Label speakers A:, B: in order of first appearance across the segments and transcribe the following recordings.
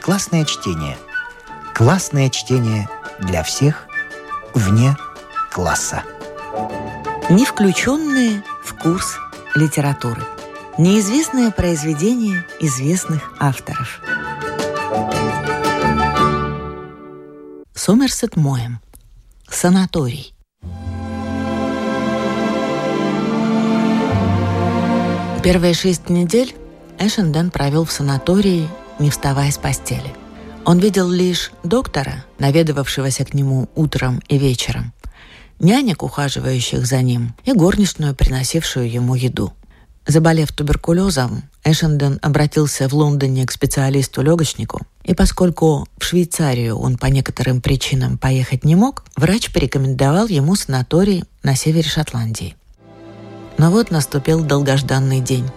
A: внеклассное чтение. Классное чтение для всех вне класса.
B: Не включенные в курс литературы. Неизвестное произведение известных авторов. Сомерсет Моем. Санаторий. Первые шесть недель Эшенден провел в санатории, не вставая с постели. Он видел лишь доктора, наведывавшегося к нему утром и вечером, нянек, ухаживающих за ним, и горничную, приносившую ему еду. Заболев туберкулезом, Эшенден обратился в Лондоне к специалисту-легочнику, и поскольку в Швейцарию он по некоторым причинам поехать не мог, врач порекомендовал ему санаторий на севере Шотландии. Но вот наступил долгожданный день.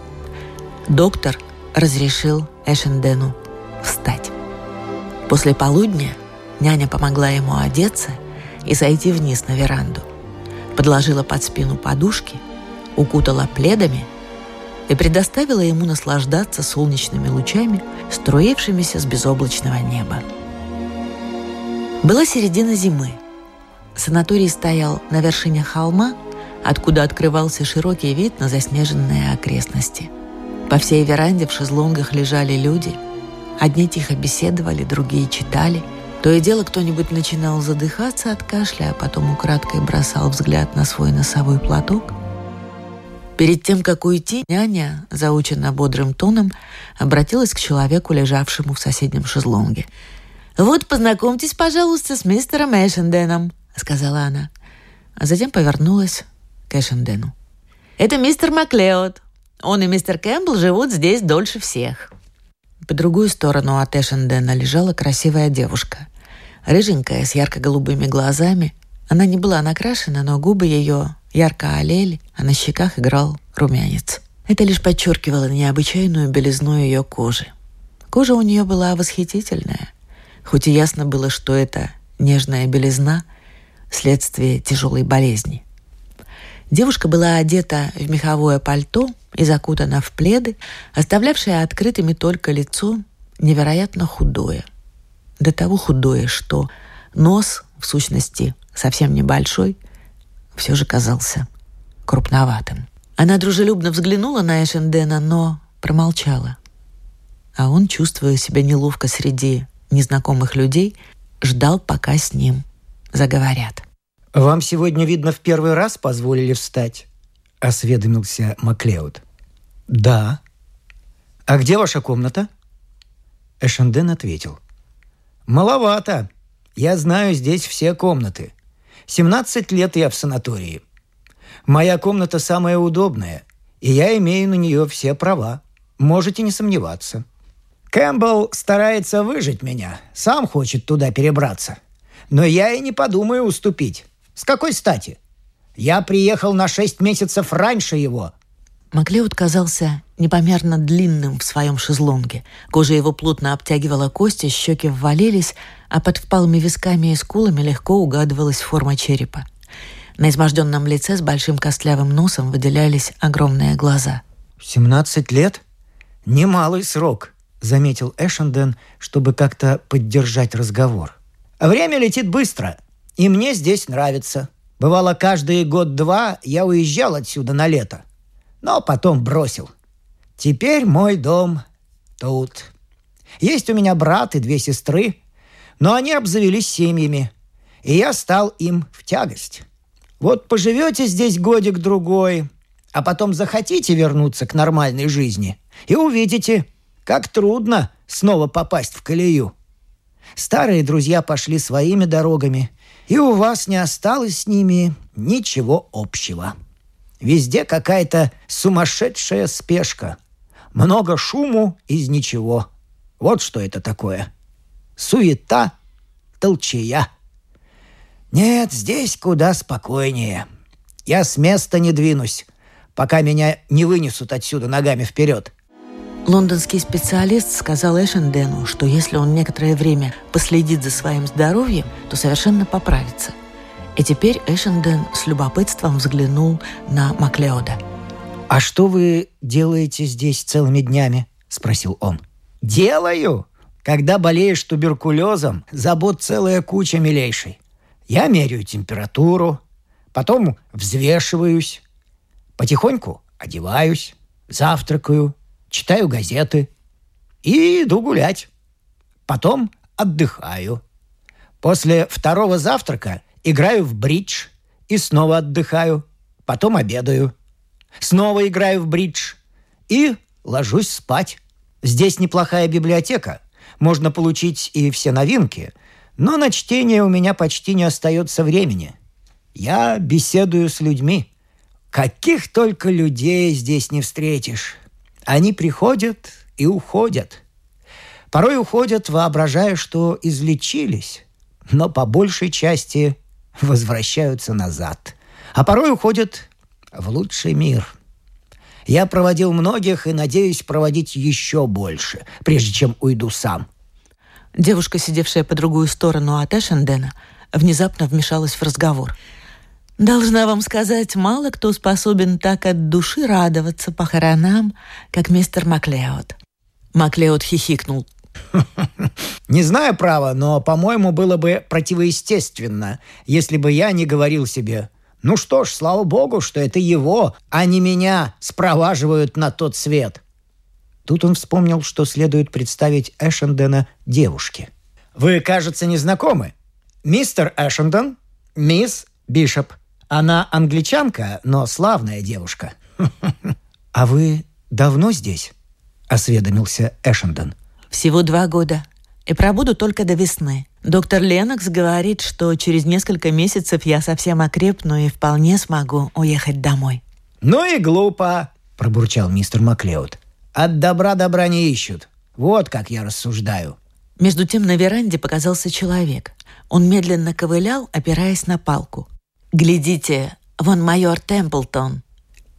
B: Доктор разрешил Эшендену встать. После полудня няня помогла ему одеться и сойти вниз на веранду. Подложила под спину подушки, укутала пледами и предоставила ему наслаждаться солнечными лучами, струившимися с безоблачного неба. Была середина зимы. Санаторий стоял на вершине холма – откуда открывался широкий вид на заснеженные окрестности. По всей веранде в шезлонгах лежали люди. Одни тихо беседовали, другие читали. То и дело кто-нибудь начинал задыхаться от кашля, а потом украдкой бросал взгляд на свой носовой платок. Перед тем, как уйти, няня, заучена бодрым тоном, обратилась к человеку, лежавшему в соседнем шезлонге. «Вот, познакомьтесь, пожалуйста, с мистером Эшенденом», — сказала она. А затем повернулась к Эшендену. «Это мистер Маклеод. Он и мистер Кэмпбелл живут здесь дольше всех». По другую сторону от Эшендена лежала красивая девушка. Рыженькая, с ярко-голубыми глазами. Она не была накрашена, но губы ее ярко олели, а на щеках играл румянец. Это лишь подчеркивало необычайную белизну ее кожи. Кожа у нее была восхитительная, хоть и ясно было, что это нежная белизна – следствие тяжелой болезни – Девушка была одета в меховое пальто и закутана в пледы, оставлявшие открытыми только лицо, невероятно худое. До того худое, что нос, в сущности, совсем небольшой, все же казался крупноватым. Она дружелюбно взглянула на Эшендена, но промолчала. А он, чувствуя себя неловко среди незнакомых людей, ждал, пока с ним заговорят.
A: «Вам сегодня, видно, в первый раз позволили встать?» – осведомился Маклеод. «Да». «А где ваша комната?» Эшенден ответил. «Маловато. Я знаю здесь все комнаты. 17 лет я в санатории. Моя комната самая удобная, и я имею на нее все права. Можете не сомневаться. Кэмпбелл старается выжить меня, сам хочет туда перебраться. Но я и не подумаю уступить. С какой стати? Я приехал на шесть месяцев раньше его».
B: Маклеод казался непомерно длинным в своем шезлонге. Кожа его плотно обтягивала кости, щеки ввалились, а под впалыми висками и скулами легко угадывалась форма черепа. На изможденном лице с большим костлявым носом выделялись огромные глаза.
A: «Семнадцать лет? Немалый срок», — заметил Эшенден, чтобы как-то поддержать разговор. «Время летит быстро. И мне здесь нравится. Бывало, каждый год-два я уезжал отсюда на лето. Но потом бросил. Теперь мой дом тут. Есть у меня брат и две сестры, но они обзавелись семьями, и я стал им в тягость. Вот поживете здесь годик-другой, а потом захотите вернуться к нормальной жизни, и увидите, как трудно снова попасть в колею. Старые друзья пошли своими дорогами, и у вас не осталось с ними ничего общего. Везде какая-то сумасшедшая спешка. Много шуму из ничего. Вот что это такое. Суета, толчая. Нет, здесь куда спокойнее. Я с места не двинусь, пока меня не вынесут отсюда ногами вперед.
B: Лондонский специалист сказал Эшендену, что если он некоторое время последит за своим здоровьем, то совершенно поправится. И теперь Эшенден с любопытством взглянул на Маклеода.
A: «А что вы делаете здесь целыми днями?» – спросил он. «Делаю? Когда болеешь туберкулезом, забот целая куча милейшей. Я меряю температуру, потом взвешиваюсь, потихоньку одеваюсь, завтракаю, читаю газеты и иду гулять. Потом отдыхаю. После второго завтрака играю в бридж и снова отдыхаю. Потом обедаю. Снова играю в бридж и ложусь спать. Здесь неплохая библиотека. Можно получить и все новинки. Но на чтение у меня почти не остается времени. Я беседую с людьми. Каких только людей здесь не встретишь. Они приходят и уходят. Порой уходят, воображая, что излечились, но по большей части возвращаются назад. А порой уходят в лучший мир. Я проводил многих и надеюсь проводить еще больше, прежде чем уйду сам.
B: Девушка, сидевшая по другую сторону от Эшендена, внезапно вмешалась в разговор. «Должна вам сказать, мало кто способен так от души радоваться похоронам, как мистер Маклеод». Маклеод хихикнул.
A: Не знаю, право, но, по-моему, было бы противоестественно, если бы я не говорил себе «Ну что ж, слава богу, что это его, а не меня спроваживают на тот свет». Тут он вспомнил, что следует представить Эшендена девушке. «Вы, кажется, не знакомы. Мистер Эшенден, мисс Бишоп. Она англичанка, но славная девушка». «А вы давно здесь?» — осведомился Эшенден.
B: Всего два года. И пробуду только до весны. Доктор Ленокс говорит, что через несколько месяцев я совсем окрепну и вполне смогу уехать домой.
A: «Ну и глупо», — пробурчал мистер Маклеод. «От добра добра не ищут. Вот как я рассуждаю».
B: Между тем на веранде показался человек. Он медленно ковылял, опираясь на палку. «Глядите, вон майор Темплтон».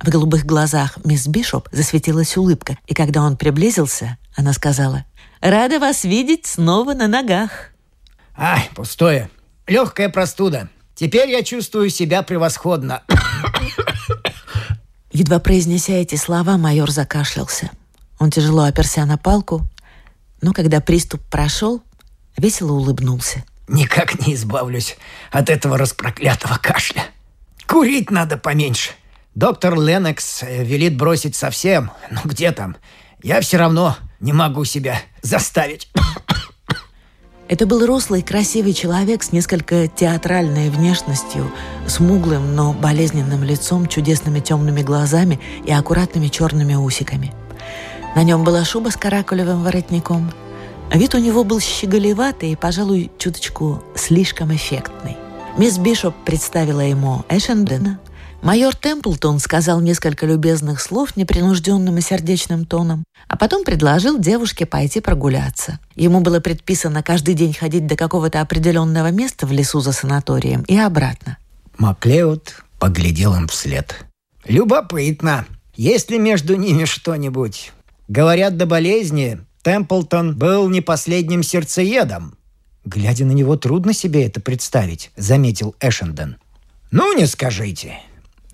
B: В голубых глазах мисс Бишоп засветилась улыбка, и когда он приблизился, она сказала — Рада вас видеть снова на ногах.
A: Ай, пустое. Легкая простуда. Теперь я чувствую себя превосходно.
B: Едва произнеся эти слова, майор закашлялся. Он тяжело оперся на палку, но когда приступ прошел, весело улыбнулся.
A: Никак не избавлюсь от этого распроклятого кашля. Курить надо поменьше. Доктор Ленокс э, велит бросить совсем. Ну где там? Я все равно не могу себя заставить.
B: Это был рослый, красивый человек с несколько театральной внешностью, смуглым, но болезненным лицом, чудесными темными глазами и аккуратными черными усиками. На нем была шуба с каракулевым воротником. Вид у него был щеголеватый и, пожалуй, чуточку слишком эффектный. Мисс Бишоп представила ему Эшендена – Майор Темплтон сказал несколько любезных слов непринужденным и сердечным тоном, а потом предложил девушке пойти прогуляться. Ему было предписано каждый день ходить до какого-то определенного места в лесу за санаторием и обратно.
A: Маклеод поглядел им вслед. «Любопытно. Есть ли между ними что-нибудь? Говорят, до болезни Темплтон был не последним сердцеедом». «Глядя на него, трудно себе это представить», — заметил Эшенден. «Ну, не скажите.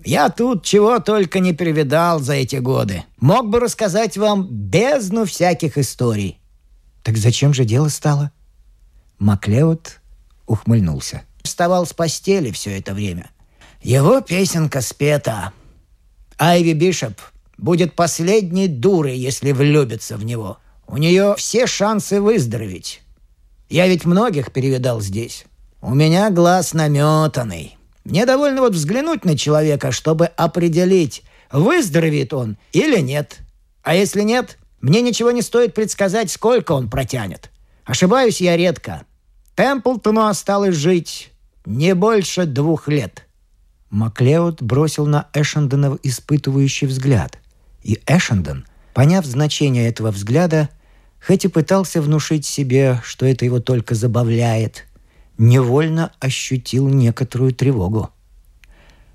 A: Я тут чего только не перевидал за эти годы. Мог бы рассказать вам бездну всяких историй. Так зачем же дело стало? Маклеод ухмыльнулся. Вставал с постели все это время. Его песенка спета. Айви Бишоп будет последней дурой, если влюбится в него. У нее все шансы выздороветь. Я ведь многих перевидал здесь. У меня глаз наметанный. Мне довольно вот взглянуть на человека, чтобы определить, выздоровеет он или нет. А если нет, мне ничего не стоит предсказать, сколько он протянет. Ошибаюсь я редко. Темплтону осталось жить не больше двух лет». Маклеод бросил на Эшендона испытывающий взгляд. И Эшендон, поняв значение этого взгляда, хоть и пытался внушить себе, что это его только забавляет – невольно ощутил некоторую тревогу.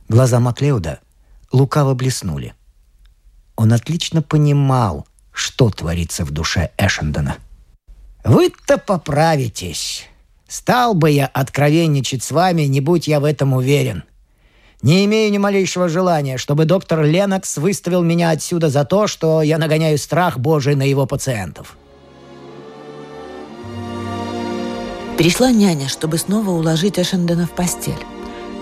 A: Глаза Маклеуда лукаво блеснули. Он отлично понимал, что творится в душе Эшендона. «Вы-то поправитесь. Стал бы я откровенничать с вами, не будь я в этом уверен. Не имею ни малейшего желания, чтобы доктор Ленокс выставил меня отсюда за то, что я нагоняю страх Божий на его пациентов».
B: Перешла няня, чтобы снова уложить Эшендена в постель.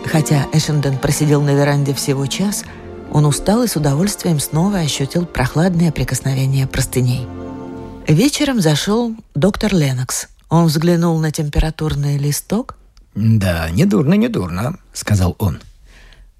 B: Хотя Эшенден просидел на веранде всего час, он устал и с удовольствием снова ощутил прохладное прикосновение простыней. Вечером зашел доктор Ленокс. Он взглянул на температурный листок.
A: «Да, не дурно, не дурно», — сказал он.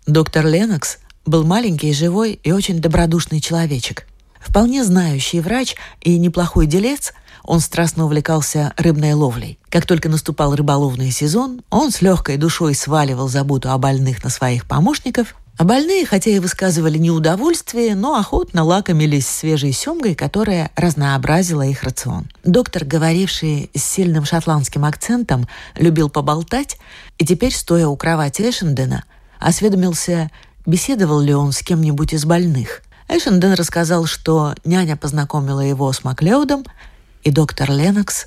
B: Доктор Ленокс был маленький, живой и очень добродушный человечек. Вполне знающий врач и неплохой делец, он страстно увлекался рыбной ловлей. Как только наступал рыболовный сезон, он с легкой душой сваливал заботу о больных на своих помощников, а больные, хотя и высказывали неудовольствие, но охотно лакомились свежей семгой, которая разнообразила их рацион. Доктор, говоривший с сильным шотландским акцентом, любил поболтать, и теперь, стоя у кровати Эшендена, осведомился, беседовал ли он с кем-нибудь из больных. Эшенден рассказал, что няня познакомила его с Маклеудом, и доктор Ленокс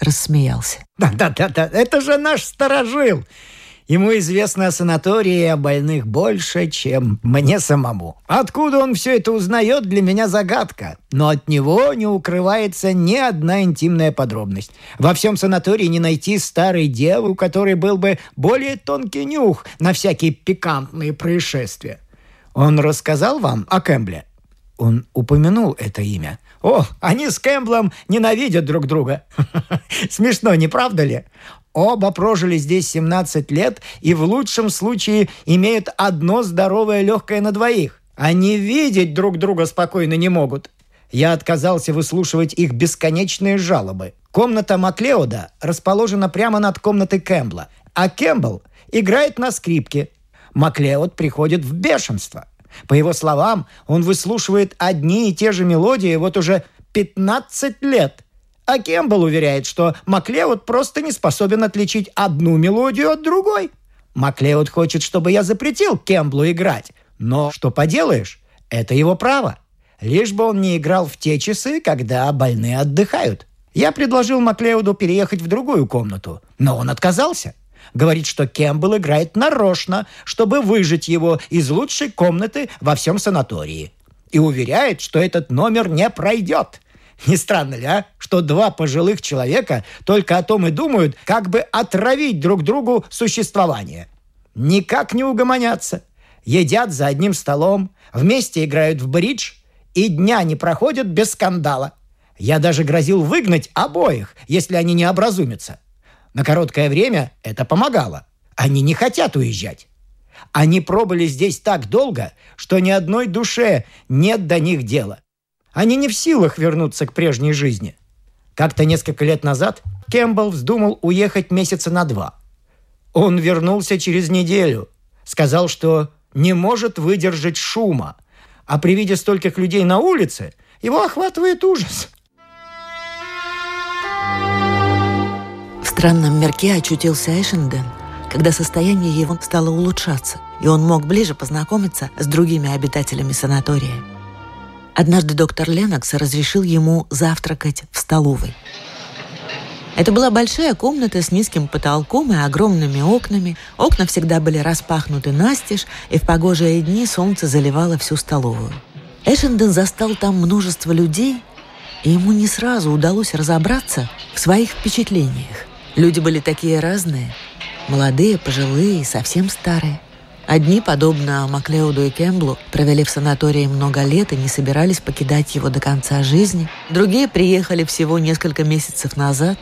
B: рассмеялся.
A: «Да-да-да, это же наш сторожил! Ему известно о санатории и о больных больше, чем мне самому. Откуда он все это узнает, для меня загадка. Но от него не укрывается ни одна интимная подробность. Во всем санатории не найти старой девы, у которой был бы более тонкий нюх на всякие пикантные происшествия. Он рассказал вам о Кэмбле? Он упомянул это имя. О, они с Кэмблом ненавидят друг друга. Смешно, не правда ли? Оба прожили здесь 17 лет и в лучшем случае имеют одно здоровое легкое на двоих. Они видеть друг друга спокойно не могут. Я отказался выслушивать их бесконечные жалобы. Комната Маклеода расположена прямо над комнатой Кэмбла, а Кэмбл играет на скрипке. Маклеод приходит в бешенство. По его словам, он выслушивает одни и те же мелодии вот уже 15 лет – а Кембл уверяет, что Маклеод просто не способен отличить одну мелодию от другой. Маклеод хочет, чтобы я запретил Кемблу играть. Но что поделаешь, это его право. Лишь бы он не играл в те часы, когда больные отдыхают. Я предложил Маклеуду переехать в другую комнату, но он отказался. Говорит, что Кембл играет нарочно, чтобы выжить его из лучшей комнаты во всем санатории. И уверяет, что этот номер не пройдет – не странно ли, а? Что два пожилых человека только о том и думают, как бы отравить друг другу существование. Никак не угомонятся. Едят за одним столом, вместе играют в бридж, и дня не проходят без скандала. Я даже грозил выгнать обоих, если они не образумятся. На короткое время это помогало. Они не хотят уезжать. Они пробыли здесь так долго, что ни одной душе нет до них дела. Они не в силах вернуться к прежней жизни. Как-то несколько лет назад Кэмпбелл вздумал уехать месяца на два. Он вернулся через неделю. Сказал, что не может выдержать шума. А при виде стольких людей на улице его охватывает ужас.
B: Странном мерке очутился Эшенден, когда состояние его стало улучшаться, и он мог ближе познакомиться с другими обитателями санатория. Однажды доктор Ленокс разрешил ему завтракать в столовой. Это была большая комната с низким потолком и огромными окнами. Окна всегда были распахнуты настежь, и в погожие дни солнце заливало всю столовую. Эшенден застал там множество людей, и ему не сразу удалось разобраться в своих впечатлениях. Люди были такие разные. Молодые, пожилые, совсем старые. Одни, подобно Маклеуду и Кемблу, провели в санатории много лет и не собирались покидать его до конца жизни. Другие приехали всего несколько месяцев назад.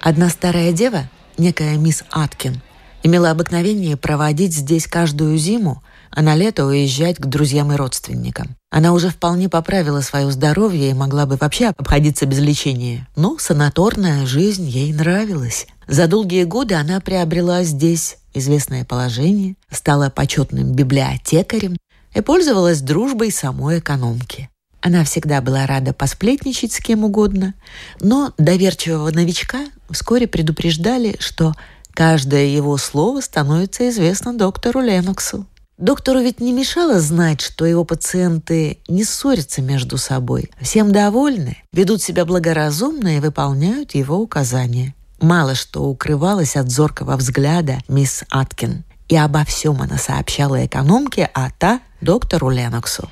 B: Одна старая дева, некая мисс Аткин, имела обыкновение проводить здесь каждую зиму, а на лето уезжать к друзьям и родственникам. Она уже вполне поправила свое здоровье и могла бы вообще обходиться без лечения. Но санаторная жизнь ей нравилась. За долгие годы она приобрела здесь известное положение, стала почетным библиотекарем и пользовалась дружбой самой экономки. Она всегда была рада посплетничать с кем угодно, но доверчивого новичка вскоре предупреждали, что каждое его слово становится известно доктору Леноксу. Доктору ведь не мешало знать, что его пациенты не ссорятся между собой, всем довольны, ведут себя благоразумно и выполняют его указания. Мало что укрывалось от зоркого взгляда мисс Аткин. И обо всем она сообщала экономке, а та – доктору Леноксу.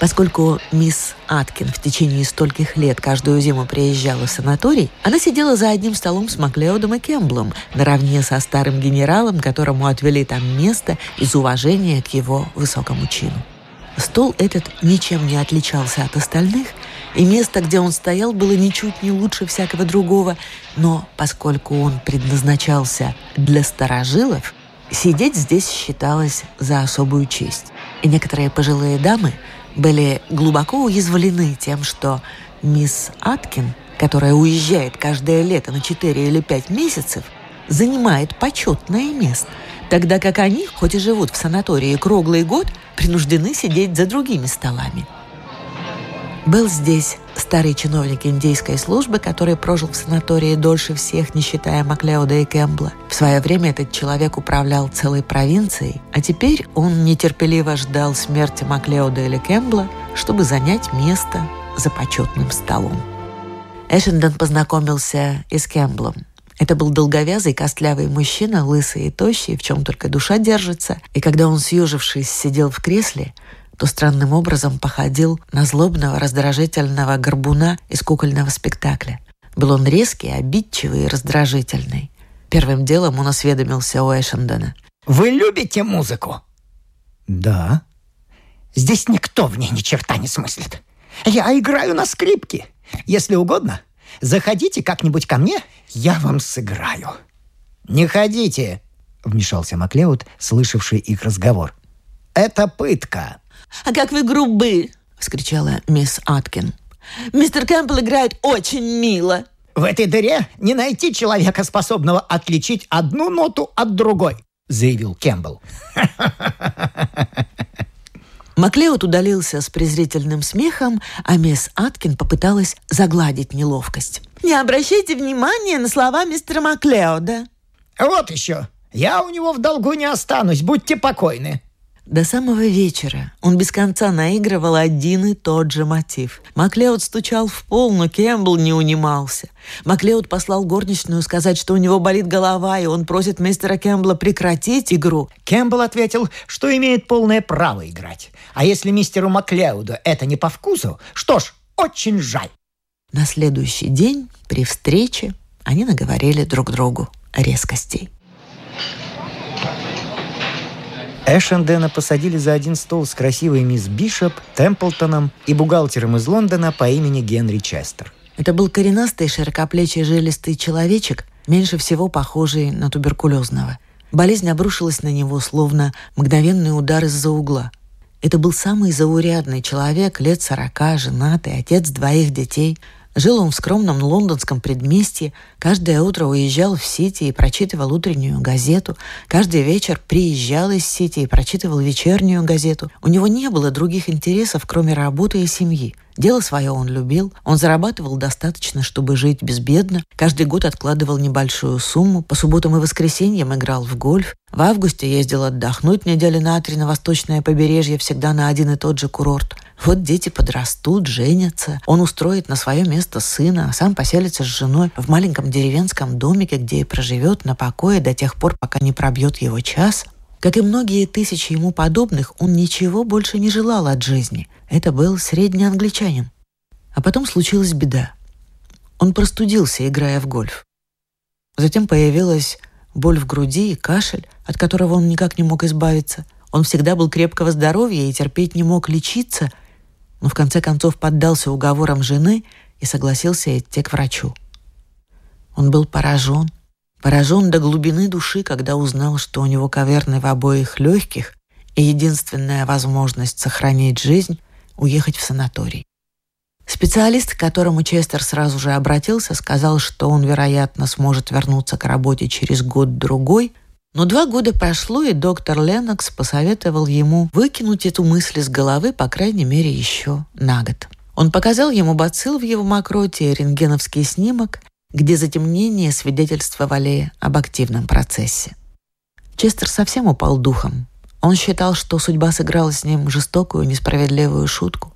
B: Поскольку мисс Аткин в течение стольких лет каждую зиму приезжала в санаторий, она сидела за одним столом с Маклеодом и Кемблом, наравне со старым генералом, которому отвели там место из уважения к его высокому чину. Стол этот ничем не отличался от остальных, и место, где он стоял, было ничуть не лучше всякого другого, но поскольку он предназначался для старожилов, сидеть здесь считалось за особую честь. И некоторые пожилые дамы были глубоко уязвлены тем, что мисс Аткин, которая уезжает каждое лето на 4 или 5 месяцев, занимает почетное место, тогда как они, хоть и живут в санатории круглый год, принуждены сидеть за другими столами. Был здесь старый чиновник индейской службы, который прожил в санатории дольше всех, не считая Маклеода и Кэмпбелла. В свое время этот человек управлял целой провинцией, а теперь он нетерпеливо ждал смерти Маклеода или Кэмпбелла, чтобы занять место за почетным столом. Эшендон познакомился и с Кэмпбеллом. Это был долговязый, костлявый мужчина, лысый и тощий, в чем только душа держится. И когда он, съежившись, сидел в кресле, то странным образом походил на злобного, раздражительного горбуна из кукольного спектакля. Был он резкий, обидчивый и раздражительный. Первым делом он осведомился у Эшендона.
A: «Вы любите музыку?» «Да». «Здесь никто в ней ни черта не смыслит. Я играю на скрипке. Если угодно, заходите как-нибудь ко мне, я вам сыграю». «Не ходите», — вмешался Маклеод, слышавший их разговор. «Это пытка.
B: «А как вы грубы!» — вскричала мисс Аткин. «Мистер Кэмпбелл играет очень мило!»
A: «В этой дыре не найти человека, способного отличить одну ноту от другой», — заявил Кэмпбелл.
B: Маклеод удалился с презрительным смехом, а мисс Аткин попыталась загладить неловкость. «Не обращайте внимания на слова мистера Маклеода».
A: «Вот еще. Я у него в долгу не останусь, будьте покойны»,
B: до самого вечера он без конца наигрывал один и тот же мотив. Маклеод стучал в пол, но Кэмпбелл не унимался. Маклеод послал горничную сказать, что у него болит голова, и он просит мистера Кэмпбелла прекратить игру.
A: Кэмпбелл ответил, что имеет полное право играть. А если мистеру Маклеоду это не по вкусу, что ж, очень жаль.
B: На следующий день при встрече они наговорили друг другу резкостей.
A: Эшендена посадили за один стол с красивой мисс Бишоп, Темплтоном и бухгалтером из Лондона по имени Генри Честер.
B: Это был коренастый, широкоплечий, жилистый человечек, меньше всего похожий на туберкулезного. Болезнь обрушилась на него, словно мгновенный удар из-за угла. Это был самый заурядный человек, лет сорока, женатый, отец двоих детей – Жил он в скромном лондонском предместье, каждое утро уезжал в Сити и прочитывал утреннюю газету, каждый вечер приезжал из Сити и прочитывал вечернюю газету. У него не было других интересов, кроме работы и семьи. Дело свое он любил, он зарабатывал достаточно, чтобы жить безбедно, каждый год откладывал небольшую сумму, по субботам и воскресеньям играл в гольф, в августе ездил отдохнуть недели на три на восточное побережье, всегда на один и тот же курорт – вот дети подрастут, женятся. Он устроит на свое место сына, а сам поселится с женой в маленьком деревенском домике, где и проживет на покое до тех пор, пока не пробьет его час. Как и многие тысячи ему подобных, он ничего больше не желал от жизни. Это был средний англичанин. А потом случилась беда. Он простудился, играя в гольф. Затем появилась боль в груди и кашель, от которого он никак не мог избавиться. Он всегда был крепкого здоровья и терпеть не мог лечиться, но в конце концов поддался уговорам жены и согласился идти к врачу. Он был поражен, поражен до глубины души, когда узнал, что у него каверны в обоих легких и единственная возможность сохранить жизнь — уехать в санаторий. Специалист, к которому Честер сразу же обратился, сказал, что он, вероятно, сможет вернуться к работе через год-другой, но два года прошло, и доктор Леннокс посоветовал ему выкинуть эту мысль из головы, по крайней мере, еще на год. Он показал ему бацилл в его мокроте и рентгеновский снимок, где затемнения свидетельствовали об активном процессе. Честер совсем упал духом. Он считал, что судьба сыграла с ним жестокую, несправедливую шутку.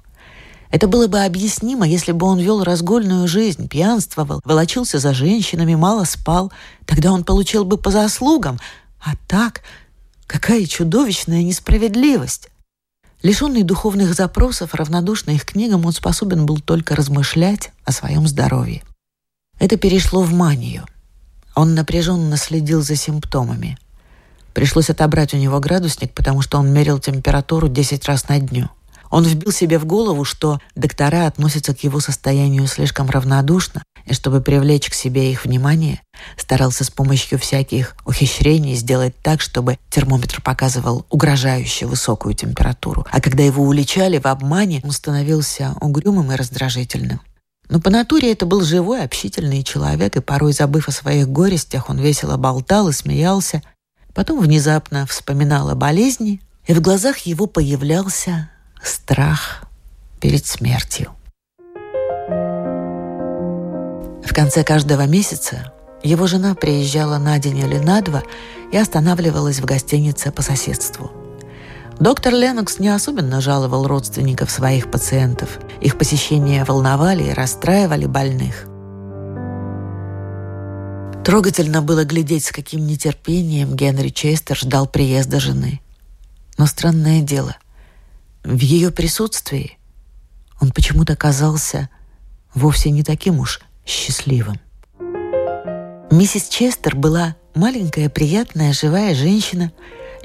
B: Это было бы объяснимо, если бы он вел разгульную жизнь, пьянствовал, волочился за женщинами, мало спал. Тогда он получил бы по заслугам, а так, какая чудовищная несправедливость. Лишенный духовных запросов, равнодушный их книгам, он способен был только размышлять о своем здоровье. Это перешло в манию. Он напряженно следил за симптомами. Пришлось отобрать у него градусник, потому что он мерил температуру 10 раз на дню. Он вбил себе в голову, что доктора относятся к его состоянию слишком равнодушно, и чтобы привлечь к себе их внимание, старался с помощью всяких ухищрений сделать так, чтобы термометр показывал угрожающе высокую температуру. А когда его уличали в обмане, он становился угрюмым и раздражительным. Но по натуре это был живой, общительный человек, и порой, забыв о своих горестях, он весело болтал и смеялся. Потом внезапно вспоминал о болезни, и в глазах его появлялся страх перед смертью. В конце каждого месяца его жена приезжала на день или на два и останавливалась в гостинице по соседству. Доктор Ленокс не особенно жаловал родственников своих пациентов. Их посещения волновали и расстраивали больных. Трогательно было глядеть, с каким нетерпением Генри Честер ждал приезда жены. Но странное дело, в ее присутствии он почему-то казался вовсе не таким уж счастливым. Миссис Честер была маленькая, приятная, живая женщина,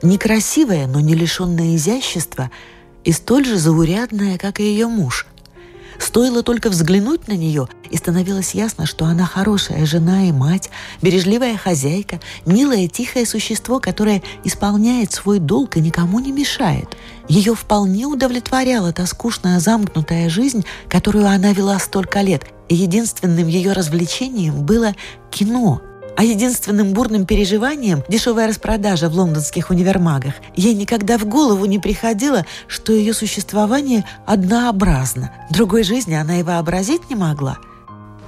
B: некрасивая, но не лишенная изящества, и столь же заурядная, как и ее муж – Стоило только взглянуть на нее, и становилось ясно, что она хорошая жена и мать, бережливая хозяйка, милое тихое существо, которое исполняет свой долг и никому не мешает. Ее вполне удовлетворяла та скучная замкнутая жизнь, которую она вела столько лет, и единственным ее развлечением было кино – а единственным бурным переживанием – дешевая распродажа в лондонских универмагах. Ей никогда в голову не приходило, что ее существование однообразно. Другой жизни она и вообразить не могла.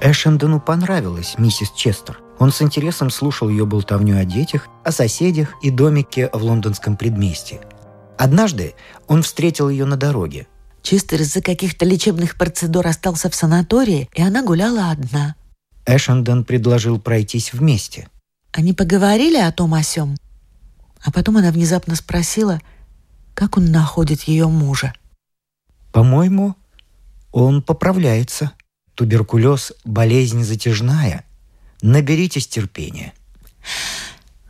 A: Эшендону понравилась миссис Честер. Он с интересом слушал ее болтовню о детях, о соседях и домике в лондонском предместье. Однажды он встретил ее на дороге.
B: Честер из-за каких-то лечебных процедур остался в санатории, и она гуляла одна –
A: Эшендон предложил пройтись вместе.
B: Они поговорили о том о сём. А потом она внезапно спросила, как он находит ее мужа.
A: «По-моему, он поправляется. Туберкулез – болезнь затяжная. Наберитесь терпения».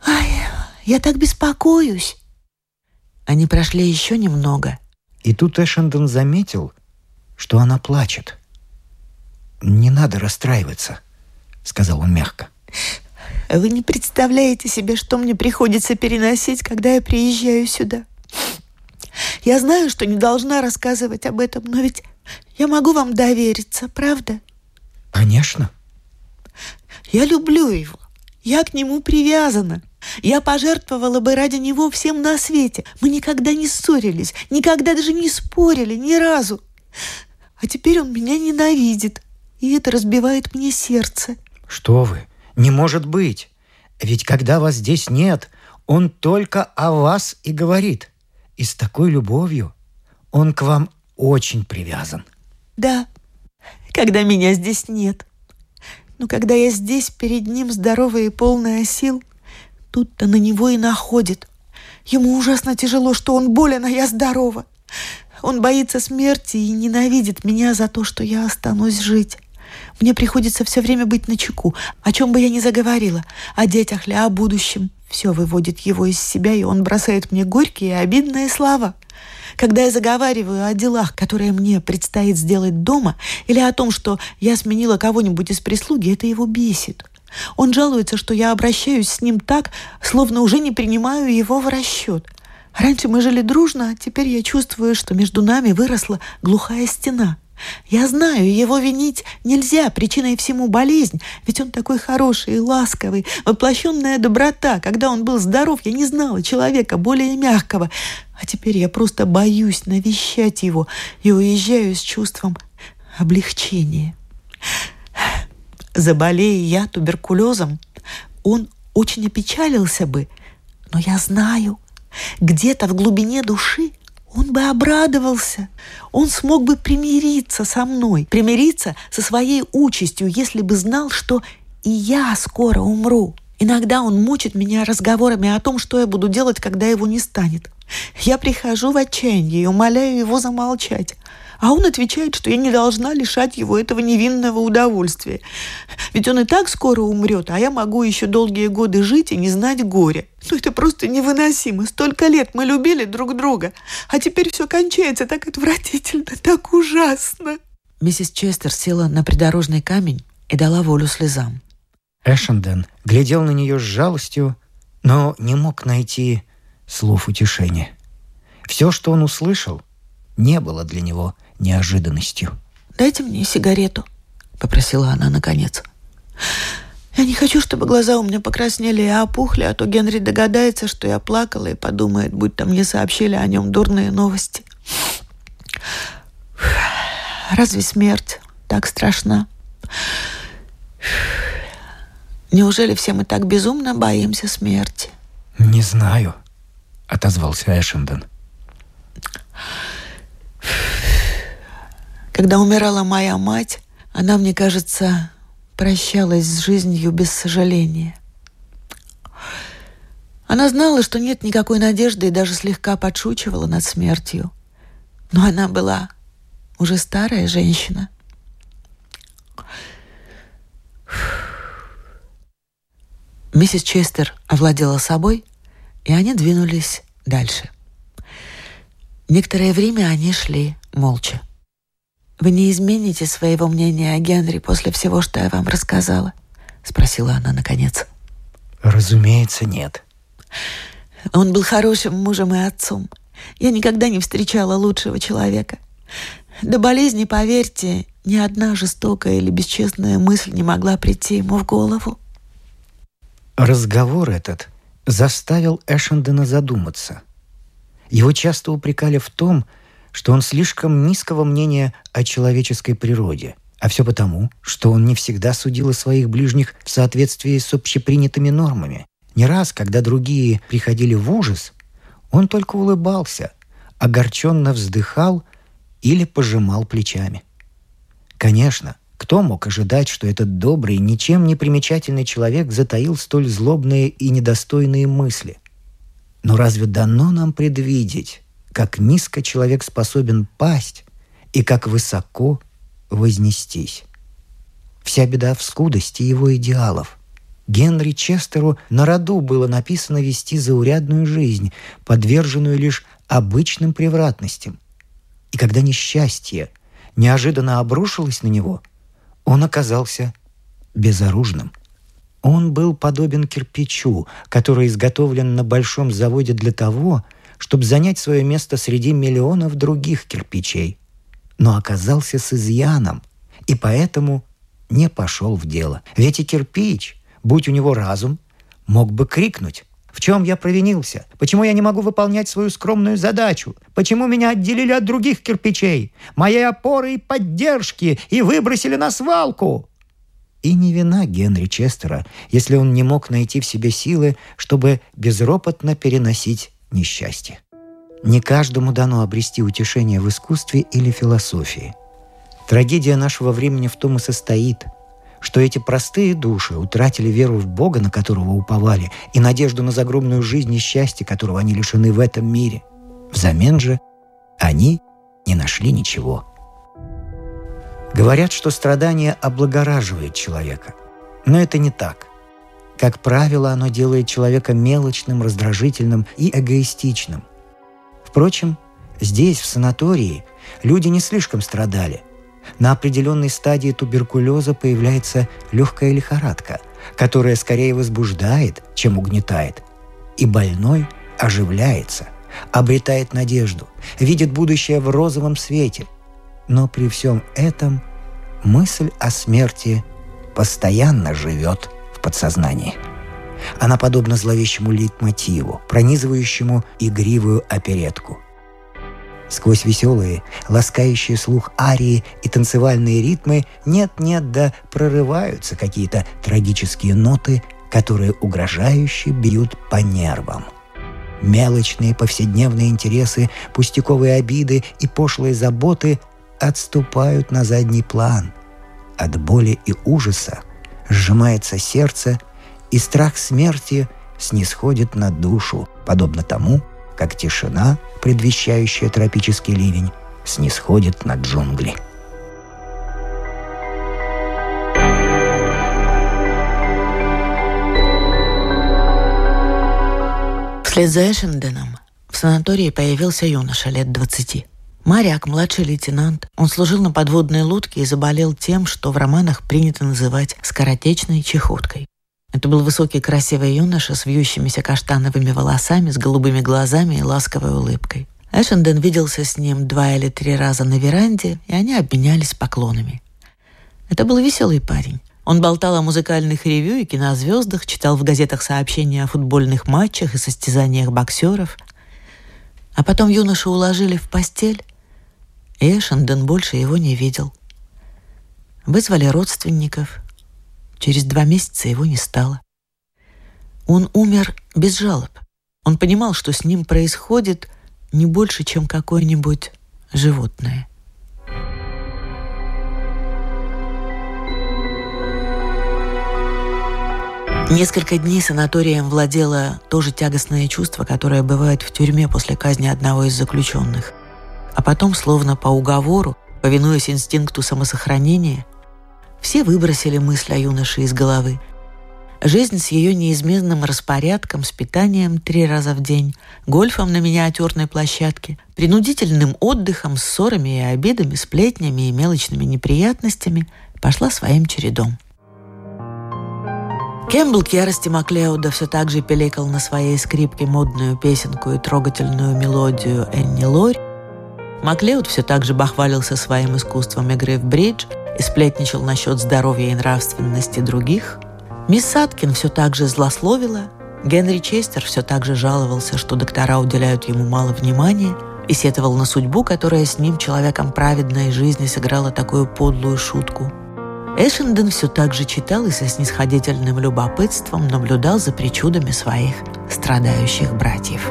B: «Ай, я так беспокоюсь». Они прошли еще немного.
A: И тут Эшендон заметил, что она плачет. «Не надо расстраиваться», — сказал он мягко.
B: «Вы не представляете себе, что мне приходится переносить, когда я приезжаю сюда. Я знаю, что не должна рассказывать об этом, но ведь я могу вам довериться, правда?»
A: «Конечно».
B: «Я люблю его. Я к нему привязана. Я пожертвовала бы ради него всем на свете. Мы никогда не ссорились, никогда даже не спорили, ни разу. А теперь он меня ненавидит, и это разбивает мне сердце.
A: Что вы? Не может быть! Ведь когда вас здесь нет, он только о вас и говорит. И с такой любовью он к вам очень привязан.
B: Да, когда меня здесь нет. Но когда я здесь, перед ним здоровая и полная сил, тут-то на него и находит. Ему ужасно тяжело, что он болен, а я здорова. Он боится смерти и ненавидит меня за то, что я останусь жить. Мне приходится все время быть на чеку, о чем бы я ни заговорила, о детях ли, о будущем. Все выводит его из себя, и он бросает мне горькие и обидные слова. Когда я заговариваю о делах, которые мне предстоит сделать дома, или о том, что я сменила кого-нибудь из прислуги, это его бесит. Он жалуется, что я обращаюсь с ним так, словно уже не принимаю его в расчет. Раньше мы жили дружно, а теперь я чувствую, что между нами выросла глухая стена. Я знаю, его винить нельзя, причиной всему болезнь, ведь он такой хороший и ласковый, воплощенная доброта. Когда он был здоров, я не знала человека более мягкого. А теперь я просто боюсь навещать его и уезжаю с чувством облегчения. Заболея я туберкулезом, он очень опечалился бы, но я знаю, где-то в глубине души он бы обрадовался. Он смог бы примириться со мной, примириться со своей участью, если бы знал, что и я скоро умру. Иногда он мучит меня разговорами о том, что я буду делать, когда его не станет. Я прихожу в отчаяние и умоляю его замолчать. А он отвечает, что я не должна лишать его этого невинного удовольствия. Ведь он и так скоро умрет, а я могу еще долгие годы жить и не знать горя. Ну это просто невыносимо. Столько лет мы любили друг друга, а теперь все кончается так отвратительно, так ужасно.
C: Миссис Честер села на придорожный камень и дала волю слезам.
A: Эшенден глядел на нее с жалостью, но не мог найти слов утешения. Все, что он услышал, не было для него неожиданностью.
B: «Дайте мне сигарету», — попросила она наконец. «Я не хочу, чтобы глаза у меня покраснели и опухли, а то Генри догадается, что я плакала и подумает, будто мне сообщили о нем дурные новости. Разве смерть так страшна? Неужели все мы так безумно боимся смерти?»
A: «Не знаю», — отозвался Эшенден.
B: Когда умирала моя мать, она, мне кажется, прощалась с жизнью без сожаления. Она знала, что нет никакой надежды и даже слегка подшучивала над смертью. Но она была уже старая женщина.
C: Миссис Честер овладела собой, и они двинулись дальше. Некоторое время они шли молча. «Вы не измените своего мнения о Генри после всего, что я вам рассказала?» — спросила она наконец.
A: «Разумеется, нет».
B: «Он был хорошим мужем и отцом. Я никогда не встречала лучшего человека. До болезни, поверьте, ни одна жестокая или бесчестная мысль не могла прийти ему в голову».
A: Разговор этот заставил Эшендена задуматься. Его часто упрекали в том, что что он слишком низкого мнения о человеческой природе, а все потому, что он не всегда судил о своих ближних в соответствии с общепринятыми нормами. Не раз, когда другие приходили в ужас, он только улыбался, огорченно вздыхал или пожимал плечами. Конечно, кто мог ожидать, что этот добрый, ничем не примечательный человек затаил столь злобные и недостойные мысли? Но разве дано нам предвидеть, как низко человек способен пасть и как высоко вознестись. Вся беда в скудости его идеалов. Генри Честеру на роду было написано вести заурядную жизнь, подверженную лишь обычным превратностям. И когда несчастье неожиданно обрушилось на него, он оказался безоружным. Он был подобен кирпичу, который изготовлен на большом заводе для того, чтобы занять свое место среди миллионов других кирпичей, но оказался с изъяном и поэтому не пошел в дело. Ведь и кирпич, будь у него разум, мог бы крикнуть в чем я провинился? Почему я не могу выполнять свою скромную задачу? Почему меня отделили от других кирпичей? Моей опоры и поддержки и выбросили на свалку? И не вина Генри Честера, если он не мог найти в себе силы, чтобы безропотно переносить несчастье. Не каждому дано обрести утешение в искусстве или философии. Трагедия нашего времени в том и состоит, что эти простые души утратили веру в Бога, на которого уповали, и надежду на загробную жизнь и счастье, которого они лишены в этом мире. Взамен же они не нашли ничего. Говорят, что страдание облагораживает человека. Но это не так. Как правило, оно делает человека мелочным, раздражительным и эгоистичным. Впрочем, здесь, в санатории, люди не слишком страдали. На определенной стадии туберкулеза появляется легкая лихорадка, которая скорее возбуждает, чем угнетает. И больной оживляется, обретает надежду, видит будущее в розовом свете. Но при всем этом мысль о смерти постоянно живет – подсознании. Она подобна зловещему лейтмотиву, пронизывающему игривую оперетку. Сквозь веселые, ласкающие слух арии и танцевальные ритмы нет-нет да прорываются какие-то трагические ноты, которые угрожающе бьют по нервам. Мелочные повседневные интересы, пустяковые обиды и пошлые заботы отступают на задний план. От боли и ужаса сжимается сердце, и страх смерти снисходит на душу, подобно тому, как тишина, предвещающая тропический ливень, снисходит на джунгли.
B: Вслед за Эшенденом в санатории появился юноша лет двадцати. Маряк, младший лейтенант, он служил на подводной лодке и заболел тем, что в романах принято называть скоротечной чехоткой. Это был высокий красивый юноша с вьющимися каштановыми волосами, с голубыми глазами и ласковой улыбкой. Эшенден виделся с ним два или три раза на веранде, и они обменялись поклонами. Это был веселый парень. Он болтал о музыкальных ревю и кинозвездах, читал в газетах сообщения о футбольных матчах и состязаниях боксеров. А потом юношу уложили в постель, Эшенден больше его не видел. Вызвали родственников. Через два месяца его не стало. Он умер без жалоб. Он понимал, что с ним происходит не больше, чем какое-нибудь животное. Несколько дней санаторием владело то же тягостное чувство, которое бывает в тюрьме после казни одного из заключенных. А потом, словно по уговору, повинуясь инстинкту самосохранения, все выбросили мысль о юноше из головы. Жизнь с ее неизменным распорядком, с питанием три раза в день, гольфом на миниатюрной площадке, принудительным отдыхом, ссорами и обидами, сплетнями и мелочными неприятностями пошла своим чередом. Кэмпбелл к ярости Маклеуда все так же пеликал на своей скрипке модную песенку и трогательную мелодию Энни Лори. Маклеуд все так же бахвалился своим искусством игры в бридж и сплетничал насчет здоровья и нравственности других. Мисс Саткин все так же злословила. Генри Честер все так же жаловался, что доктора уделяют ему мало внимания и сетовал на судьбу, которая с ним, человеком праведной жизни, сыграла такую подлую шутку – Эшенден все так же читал и со снисходительным любопытством наблюдал за причудами своих страдающих братьев.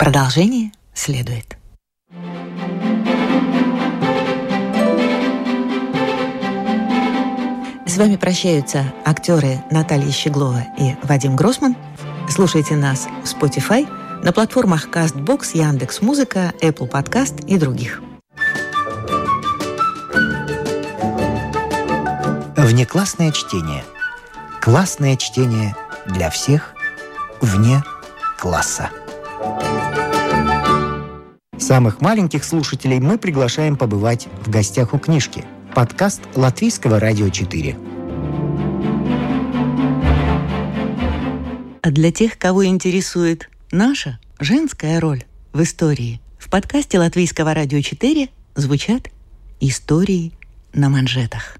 B: Продолжение следует. С вами прощаются актеры Наталья Щеглова и Вадим Гросман. Слушайте нас в Spotify – на платформах CastBox, Яндекс.Музыка, Apple Podcast и других.
A: Внеклассное чтение. Классное чтение для всех вне класса. Самых маленьких слушателей мы приглашаем побывать в гостях у книжки. Подкаст Латвийского радио 4.
B: А для тех, кого интересует Наша женская роль в истории. В подкасте Латвийского радио 4 звучат истории на манжетах.